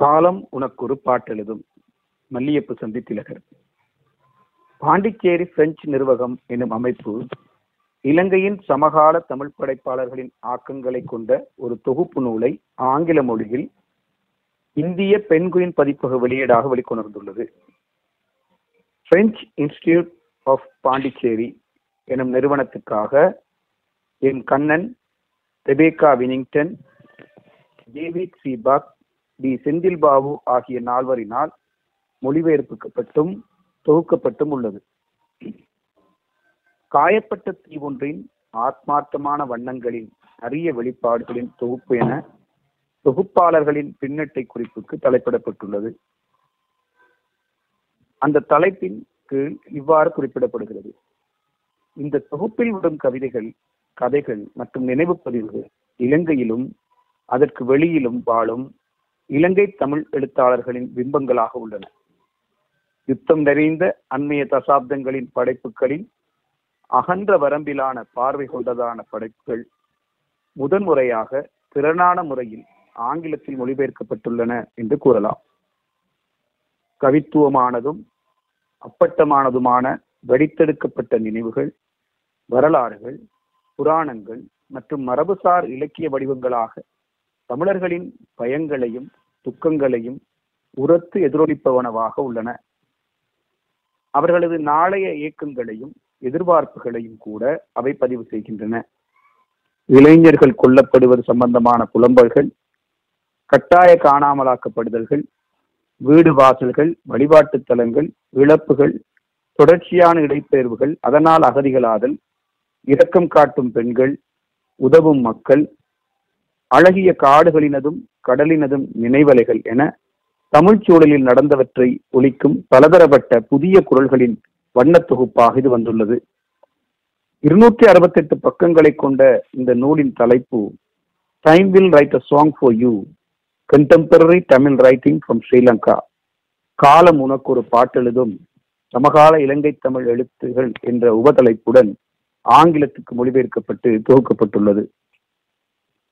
காலம் உனக்கொரு பாட்டெழுதும் மல்லியப்பு சந்தி திலகர். பாண்டிச்சேரி பிரெஞ்சு நிர்வாகம் எனும் அமைப்பு இலங்கையின் சமகால தமிழ் படைப்பாளர்களின் ஆக்கங்களை கொண்ட ஒரு தொகுப்பு நூலை ஆங்கில மொழியில் இந்திய பெண்குயின் பதிப்பக வெளியீடாக வெளிக்கொணர்ந்துள்ளது. பிரெஞ்சு இன்ஸ்டிடியூட் ஆஃப் பாண்டிச்சேரி எனும் நிறுவனத்துக்காக N Kannan Rebecca Whittington David Seebach T. Senthil Babu ஆகிய நால்வரினால் மொழிபெயர்க்கப்பட்டும் தொகுக்கப்பட்டும் உள்ளது. காயப்பட்ட தீவொன்றின் ஆத்மார்த்தமான வண்ணங்களின் அரிய வெளிப்பாடுகளின் தொகுப்பு என தொகுப்பாளர்களின் பின்னட்டை குறிப்புக்கு தலைப்பிடப்பட்டுள்ளது. அந்த தலைப்பின் கீழ் இவ்வாறு குறிப்பிடப்படுகிறது. இந்த தொகுப்பில் வரும் கவிதைகள் கதைகள் மற்றும் நினைவு பதிவுகள் இலங்கையிலும் அதற்கு வெளியிலும் வாழும் இலங்கை தமிழ் எழுத்தாளர்களின் பிம்பங்களாக உள்ளன. யுத்தம் நிறைந்த அண்மைய தசாப்தங்களின் படைப்புகளில் அகன்ற வரம்பிலான பார்வை கொண்டதான படைப்புகள் முதன்முறையாக திறனான முறையில் ஆங்கிலத்தில் மொழிபெயர்க்கப்பட்டுள்ளன என்று கூறலாம். கவித்துவமானதும் அப்பட்டமானதுமான வெடித்தெடுக்கப்பட்ட நினைவுகள் வரலாறுகள் புராணங்கள் மற்றும் மரபுசார் இலக்கிய வடிவங்களாக தமிழர்களின் பயங்களையும் துக்கங்களையும் உரத்து எதிரொலிப்பவனவாக உள்ளன. அவர்களது நாளைய இயக்கங்களையும் எதிர்பார்ப்புகளையும் கூட அவை பதிவு செய்கின்றன. இளைஞர்கள் கொல்லப்படுவது சம்பந்தமான புலம்பல்கள் கட்டாய காணாமலாக்கப்படுதல்கள் வீடு வாசல்கள் வழிபாட்டு தலங்கள் இழப்புகள் தொடர்ச்சியான இடைப்பெயர்வுகள் அதனால் அகதிகளாதல் இரக்கம் காட்டும் பெண்கள் உதவும் மக்கள் அழகிய காடுகளினதும் கடலினதும் நினைவலைகள் என தமிழ்ச் சூழலில் நடந்தவற்றை ஒழிக்கும் பலதரப்பட்ட புதிய குரல்களின் வண்ணத் தொகுப்பாக இது வந்துள்ளது. இருநூற்றி அறுபத்தி எட்டு பக்கங்களை கொண்ட இந்த நூலின் தலைப்பு time will write a song for you contemporary Tamil writing from Sri Lanka காலம் உனக்கு ஒரு பாட்டெழுதும் சமகால இலங்கை தமிழ் எழுத்துகள் என்ற உபதலைப்புடன் ஆங்கிலத்துக்கு மொழிபெயர்க்கப்பட்டு தொகுக்கப்பட்டுள்ளது.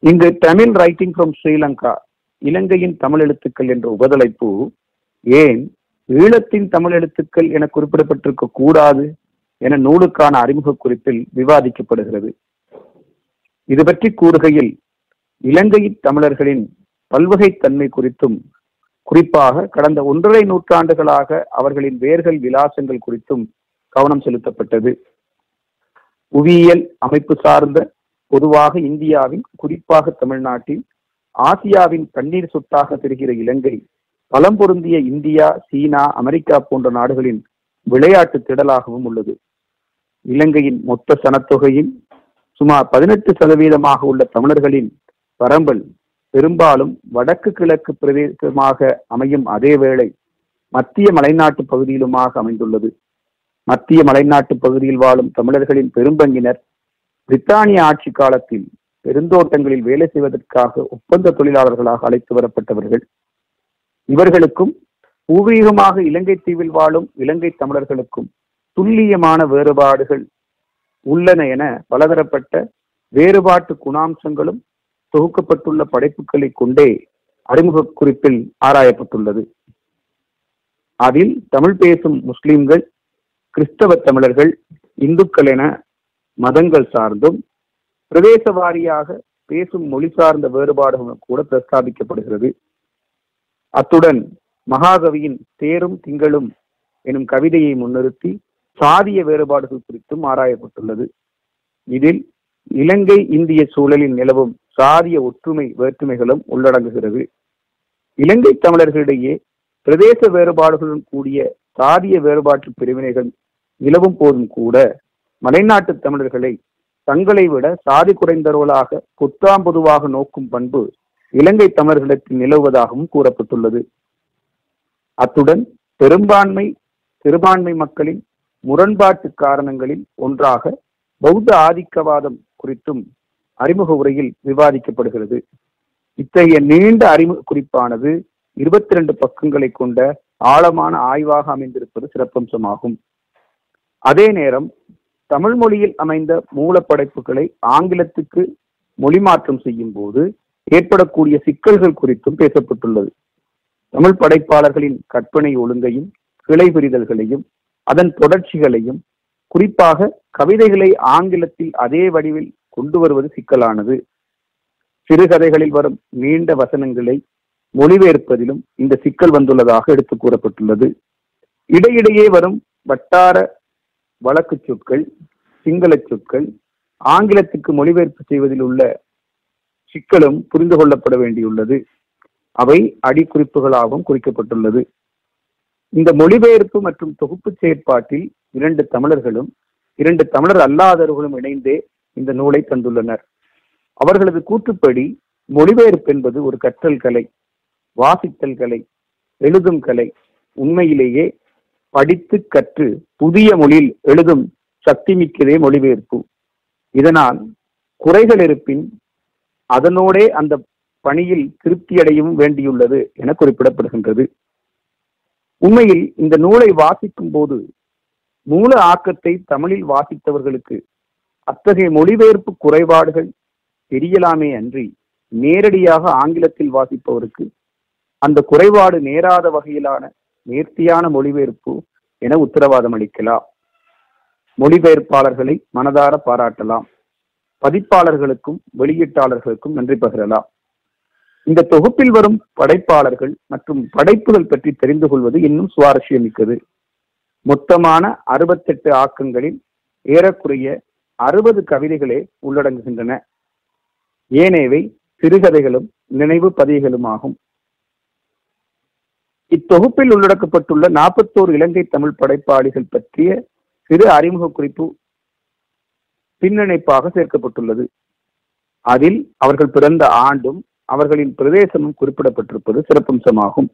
இங்கு தமிழ் ரைட்டிங் ஃப்ரம் ஸ்ரீலங்கா இலங்கையின் தமிழ் எழுத்துக்கள் என்ற உபதலைப்பு ஏன் ஈழத்தின் தமிழ் எழுத்துக்கள் என குறிப்பிடப்பட்டிருக்க கூடாது என நூலுக்கான அறிமுக குறிப்பில் விவாதிக்கப்படுகிறது. இது பற்றி கூறுகையில் இலங்கையின் தமிழர்களின் பல்வகைத்தன்மை குறித்தும் குறிப்பாக கடந்த ஒன்றரை நூற்றாண்டுகளாக அவர்களின் வேர்கள் விலாசங்கள் குறித்தும் கவனம் செலுத்தப்பட்டது. புவியியல் அமைப்பு சார்ந்த பொதுவாக இந்தியாவின் குறிப்பாக தமிழ்நாட்டில் ஆசியாவின் கண்ணீர் சொட்டாக தெரிகிற இலங்கை பலம் பொருந்திய இந்தியா சீனா அமெரிக்கா போன்ற நாடுகளின் விளையாட்டு திடலாகவும் உள்ளது. இலங்கையின் மொத்த சனத்தொகையில் சுமார் பதினெட்டு சதவீதமாக உள்ள தமிழர்களின் பரம்பல் பெரும்பாலும் வடக்கு கிழக்கு பிரதேசமாக அமையும் அதே வேளை மத்திய மலைநாட்டு பகுதியிலுமாக அமைந்துள்ளது. மத்திய மலைநாட்டு பகுதியில் வாழும் தமிழர்களின் பெரும்பங்கினர் பிரித்தானிய ஆட்சி காலத்தில் பெருந்தோட்டங்களில் வேலை செய்வதற்காக ஒப்பந்த தொழிலாளர்களாக அழைத்து வரப்பட்டவர்கள். இவர்களுக்கும் பூர்வீகமாக இலங்கை தீவில் வாழும் இலங்கை தமிழர்களுக்கும் துல்லியமான வேறுபாடுகள் உள்ளன என பலதரப்பட்ட வேறுபாட்டு குணாம்சங்களும் தொகுக்கப்பட்டுள்ள படைப்புகளை கொண்டே அறிமுக குறிப்பில் ஆராயப்பட்டுள்ளது. அதில் தமிழ் பேசும் முஸ்லிம்கள் கிறிஸ்தவ தமிழர்கள் இந்துக்கள் என மதங்கள் சார்ந்தும் பிரதேச வாரியாக பேசும் மொழி சார்ந்த வேறுபாடுகளும் கூட பிரஸ்தாபிக்கப்படுகிறது. அத்துடன் மகாகவியின் தேரும் திங்களும் எனும் கவிதையை முன்னிறுத்தி சாதிய வேறுபாடுகள் குறித்தும் ஆராயப்பட்டுள்ளது. இதில் இலங்கை இந்திய சூழலில் நிலவும் சாதிய ஒற்றுமை வேற்றுமைகளும் உள்ளடங்குகிறது. இலங்கை தமிழர்களிடையே பிரதேச வேறுபாடுகளுடன் கூடிய சாதிய வேறுபாட்டு பிரிவினைகள் நிலவும் போதும் கூட மலைநாட்டு தமிழர்களை தங்களை விட சாதி குறைந்தவர்களாக பொத்தாம் பொதுவாக நோக்கும் பண்பு இலங்கை தமிழர்களுக்கு நிலவுவதாகவும் கூறப்பட்டுள்ளது. அத்துடன் பெரும்பான்மை சிறுபான்மை மக்களின் முரண்பாட்டு காரணங்களில் ஒன்றாக பௌத்த ஆதிக்கவாதம் குறித்தும் அறிமுக உரையில் விவாதிக்கப்படுகிறது. இத்தகைய நீண்ட அறிமுக குறிப்பானது இருபத்தி ரெண்டு பக்கங்களை கொண்ட ஆழமான ஆய்வாக அமைந்திருப்பது சிறப்பம்சமாகும். அதே நேரம் தமிழ் மொழியில் அமைந்த மூலப்படைப்புகளை ஆங்கிலத்துக்கு மொழி மாற்றம் செய்யும் போது ஏற்படக்கூடிய சிக்கல்கள் குறித்தும் பேசப்பட்டுள்ளது. தமிழ் படைப்பாளர்களின் கற்பனை ஒழுங்கையும் கிளை பிரிதல்களையும் அதன் தொடர்ச்சிகளையும் குறிப்பாக கவிதைகளை ஆங்கிலத்தில் அதே வடிவில் கொண்டு வருவது சிக்கலானது. சிறுகதைகளில் வரும் நீண்ட வசனங்களை மொழிபெயர்ப்பதிலும் இந்த சிக்கல் வந்துள்ளதாக எடுத்து கூறப்பட்டுள்ளது. இடையிடையே வரும் வட்டார வழக்கு சொற்கள் சிங்கள சொற்கள் ஆங்கிலத்துக்கு மொழிபெயர்ப்பு செய்வதில் உள்ள சிக்கலும் புரிந்து கொள்ளப்பட வேண்டியுள்ளது. அவை அடிக்குறிப்புகளாகவும் குறிக்கப்பட்டுள்ளது. இந்த மொழிபெயர்ப்பு மற்றும் தொகுப்பு செயற்பாட்டில் இரண்டு தமிழர்களும் இரண்டு தமிழர் அல்லாதவர்களும் இணைந்தே இந்த நூலை தந்துள்ளனர் அவர்களது கூற்றுப்படி மொழிபெயர்ப்பு என்பது ஒரு கற்றல் கலை வாசித்தல் கலை எழுதும் கலை உண்மையிலேயே படித்து கற்று புதிய மொழியில் எழுதும் சக்தி மிக்கதே மொழிபெயர்ப்பு. இதனால் குறைகள் இருப்பின் அதனோடே அந்த பணியில் திருப்தியடையவும் வேண்டியுள்ளது என குறிப்பிடப்படுகின்றது. உண்மையில் இந்த நூலை வாசிக்கும் போது மூல ஆக்கத்தை தமிழில் வாசித்தவர்களுக்கு அத்தகைய மொழிபெயர்ப்பு குறைபாடுகள் தெரியலாமே அன்றி நேரடியாக ஆங்கிலத்தில் வாசிப்பவருக்கு அந்த குறைபாடு நேராத வகையிலான நேர்த்தியான மொழிபெயர்ப்பு என உத்தரவாதம் அளிக்கலாம். மொழிபெயர்ப்பாளர்களை மனதார பாராட்டலாம். பதிப்பாளர்களுக்கும் வெளியீட்டாளர்களுக்கும் நன்றி பகிரலாம். இந்த தொகுப்பில் வரும் படைப்பாளர்கள் மற்றும் படைப்புகள் பற்றி தெரிந்து கொள்வது இன்னும் சுவாரஸ்யமிக்கது. மொத்தமான அறுபத்தெட்டு ஆக்கங்களில் ஏறக்குறைய அறுபது கவிதைகளே உள்ளடங்குகின்றன. ஏனையவை சிறுகதைகளும் நினைவு பதிகளுமாகும் இத்தொகுப்பில் உள்ளடக்கப்பட்டுள்ள நாற்பத்தோரு இலங்கை தமிழ் படைப்பாளிகள் பற்றிய சிறு அறிமுக குறிப்பு பின்னிணைப்பாக சேர்க்கப்பட்டுள்ளது. அதில் அவர்கள் பிறந்த ஆண்டும் அவர்களின் பிரதேசமும் குறிப்பிடப்பட்டிருப்பது சிறப்பம்சமாகும்.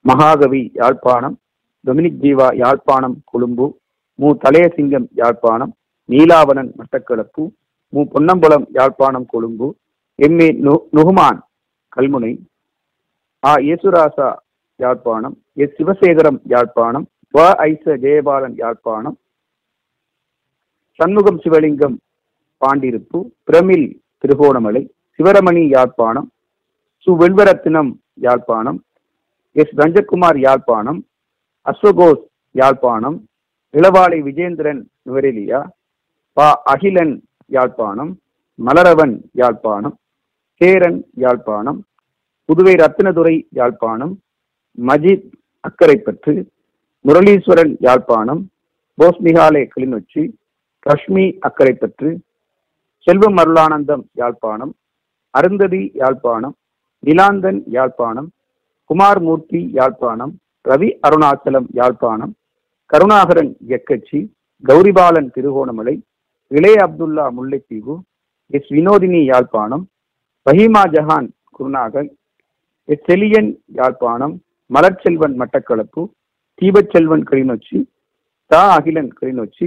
மகாகவி யாழ்ப்பாணம் டொமினிக் ஜீவா யாழ்ப்பாணம் கொழும்பு மு. தலையசிங்கம் யாழ்ப்பாணம் நீலாவணன் மட்டக்களப்பு மு. பொன்னம்பலம் யாழ்ப்பாணம் கொழும்பு எம். ஏ. நுகுமான் கல்முனை ஆ. இயேசுராசா யாழ்ப்பாணம். எஸ். சிவசேகரம் யாழ்ப்பாணம். வ. ஐச ஜெயபாலன் யாழ்ப்பாணம். சண்முகம் சிவலிங்கம் பாண்டிருப்பு. பிரமிழ் திருகோணமலை. சிவரமணி யாழ்ப்பாணம். சு வெல்வரத்தினம் யாழ்ப்பாணம். எஸ். ரஞ்சகுமார் யாழ்ப்பாணம். அஸ்வகோஸ் யாழ்ப்பாணம். இளவாளை விஜேந்திரன் நுவரெலியா. பா. அகிலன் யாழ்ப்பாணம். மலரவன் யாழ்ப்பாணம். சேரன் யாழ்ப்பாணம். புதுவை ரத்தினதுரை யாழ்ப்பாணம். மஜித் அக்கரைப்பற்று முரளீஸ்வரன் யாழ்ப்பாணம் போஸ்மிகாலய கிளிநொச்சி ரஷ்மி அக்கரைப்பற்று செல்வம் அருளானந்தம் யாழ்ப்பாணம் அருந்ததி யாழ்ப்பாணம் நிலாந்தன் யாழ்ப்பாணம் குமார்மூர்த்தி யாழ்ப்பாணம் ரவி அருணாச்சலம் யாழ்ப்பாணம் கருணாகரன் எக்கச்சி கௌரிபாலன் திருகோணமலை இளைய அப்துல்லா முல்லைத்தீவு எஸ் வினோதினி யாழ்ப்பாணம் பஹீமா ஜஹான் குருநாகல் எஸ் செலியன் யாழ்ப்பாணம் மலர்ச்செல்வன் மட்டக்களப்பு தீபச்செல்வன் கிளிநொச்சி தா அகிலன் கிளிநொச்சி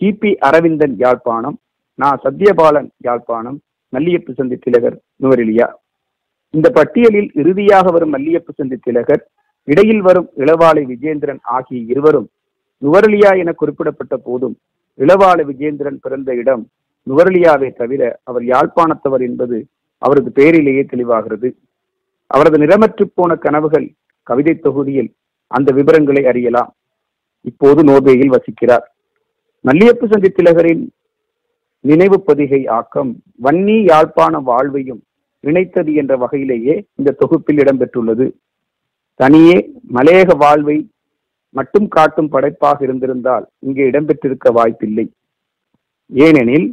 கிபி அரவிந்தன் யாழ்ப்பாணம் நா சத்யபாலன் யாழ்ப்பாணம் மல்லியப்பு சந்தி திலகர் நுவரெலியா. இந்த பட்டியலில் இறுதியாக வரும் மல்லியப்பு சந்தி திலகர் இடையில் வரும் இளவாலை விஜேந்திரன் ஆகிய இருவரும் நுவரெலியா என குறிப்பிடப்பட்ட போதும் இளவாலை விஜேந்திரன் பிறந்த இடம் நுவரெலியாவை தவிர அவர் யாழ்ப்பாணத்தவர் என்பது அவரது பெயரிலேயே தெளிவாகிறது. அவரது நிறமற்று போன கனவுகள் கவிதை தொகுதியில் அந்த விவரங்களை அறியலாம். இப்போது நோர்வேயில் வசிக்கிறார். மல்லியப்பு சந்தி திலகரின் நினைவு பதிகை ஆக்கம் வன்னி யாழ்ப்பாண வாழ்வையும் இணைத்தது என்ற வகையிலேயே இந்த தொகுப்பில் இடம்பெற்றுள்ளது. தனியே மலையக வாழ்வை மட்டும் காட்டும் படைப்பாக இருந்திருந்தால் இங்கே இடம்பெற்றிருக்க வாய்ப்பில்லை. ஏனெனில்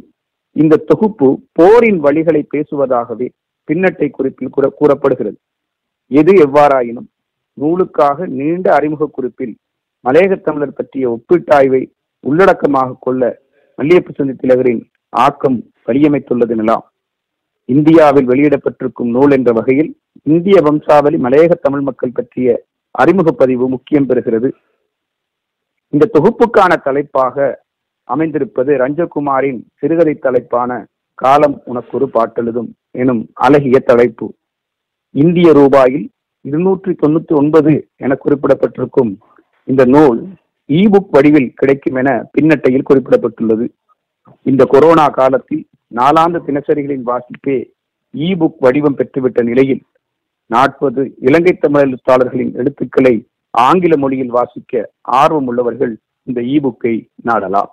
இந்த தொகுப்பு போரின் வழிகளை பேசுவதாகவே பின்னட்டை குறிப்பில் கூறப்படுகிறது. எது எவ்வாறாயினும் நூலுக்காக நீண்ட அறிமுக குறிப்பில் மலையக தமிழர் பற்றிய ஒப்பீட்டாய்வை உள்ளடக்கமாக கொள்ள மல்லியப்பு சந்தி திலகரின் ஆக்கம் வலியமைத்துள்ளது எனலாம். இந்தியாவில் வெளியிடப்பட்டிருக்கும் நூல் என்ற வகையில் இந்திய வம்சாவளி மலையக தமிழ் மக்கள் பற்றிய அறிமுக பதிவு முக்கியம் பெறுகிறது. இந்த தொகுப்புக்கான தலைப்பாக அமைந்திருப்பது ரஞ்சகுமாரின் சிறுகதை தலைப்பான காலம் உனக்கு ஒரு பாட்டெழுதும் எனும் அழகிய தலைப்பு. இந்திய ரூபாயில் இருநூற்றி தொண்ணூத்தி ஒன்பது என குறிப்பிடப்பட்டிருக்கும் இந்த நூல் இ புக் வடிவில் கிடைக்கும் என பின்னட்டையில் குறிப்பிடப்பட்டுள்ளது. இந்த கொரோனா காலத்தில் நாலாண்டு தினசரிகளின் வாசிப்பே இ புக் வடிவம் பெற்றுவிட்ட நிலையில் நாற்பது இலங்கை தமிழ் எழுத்தாளர்களின் எழுத்துக்களை ஆங்கில மொழியில் வாசிக்க ஆர்வம் உள்ளவர்கள் இந்த இ புக்கை நாடலாம்.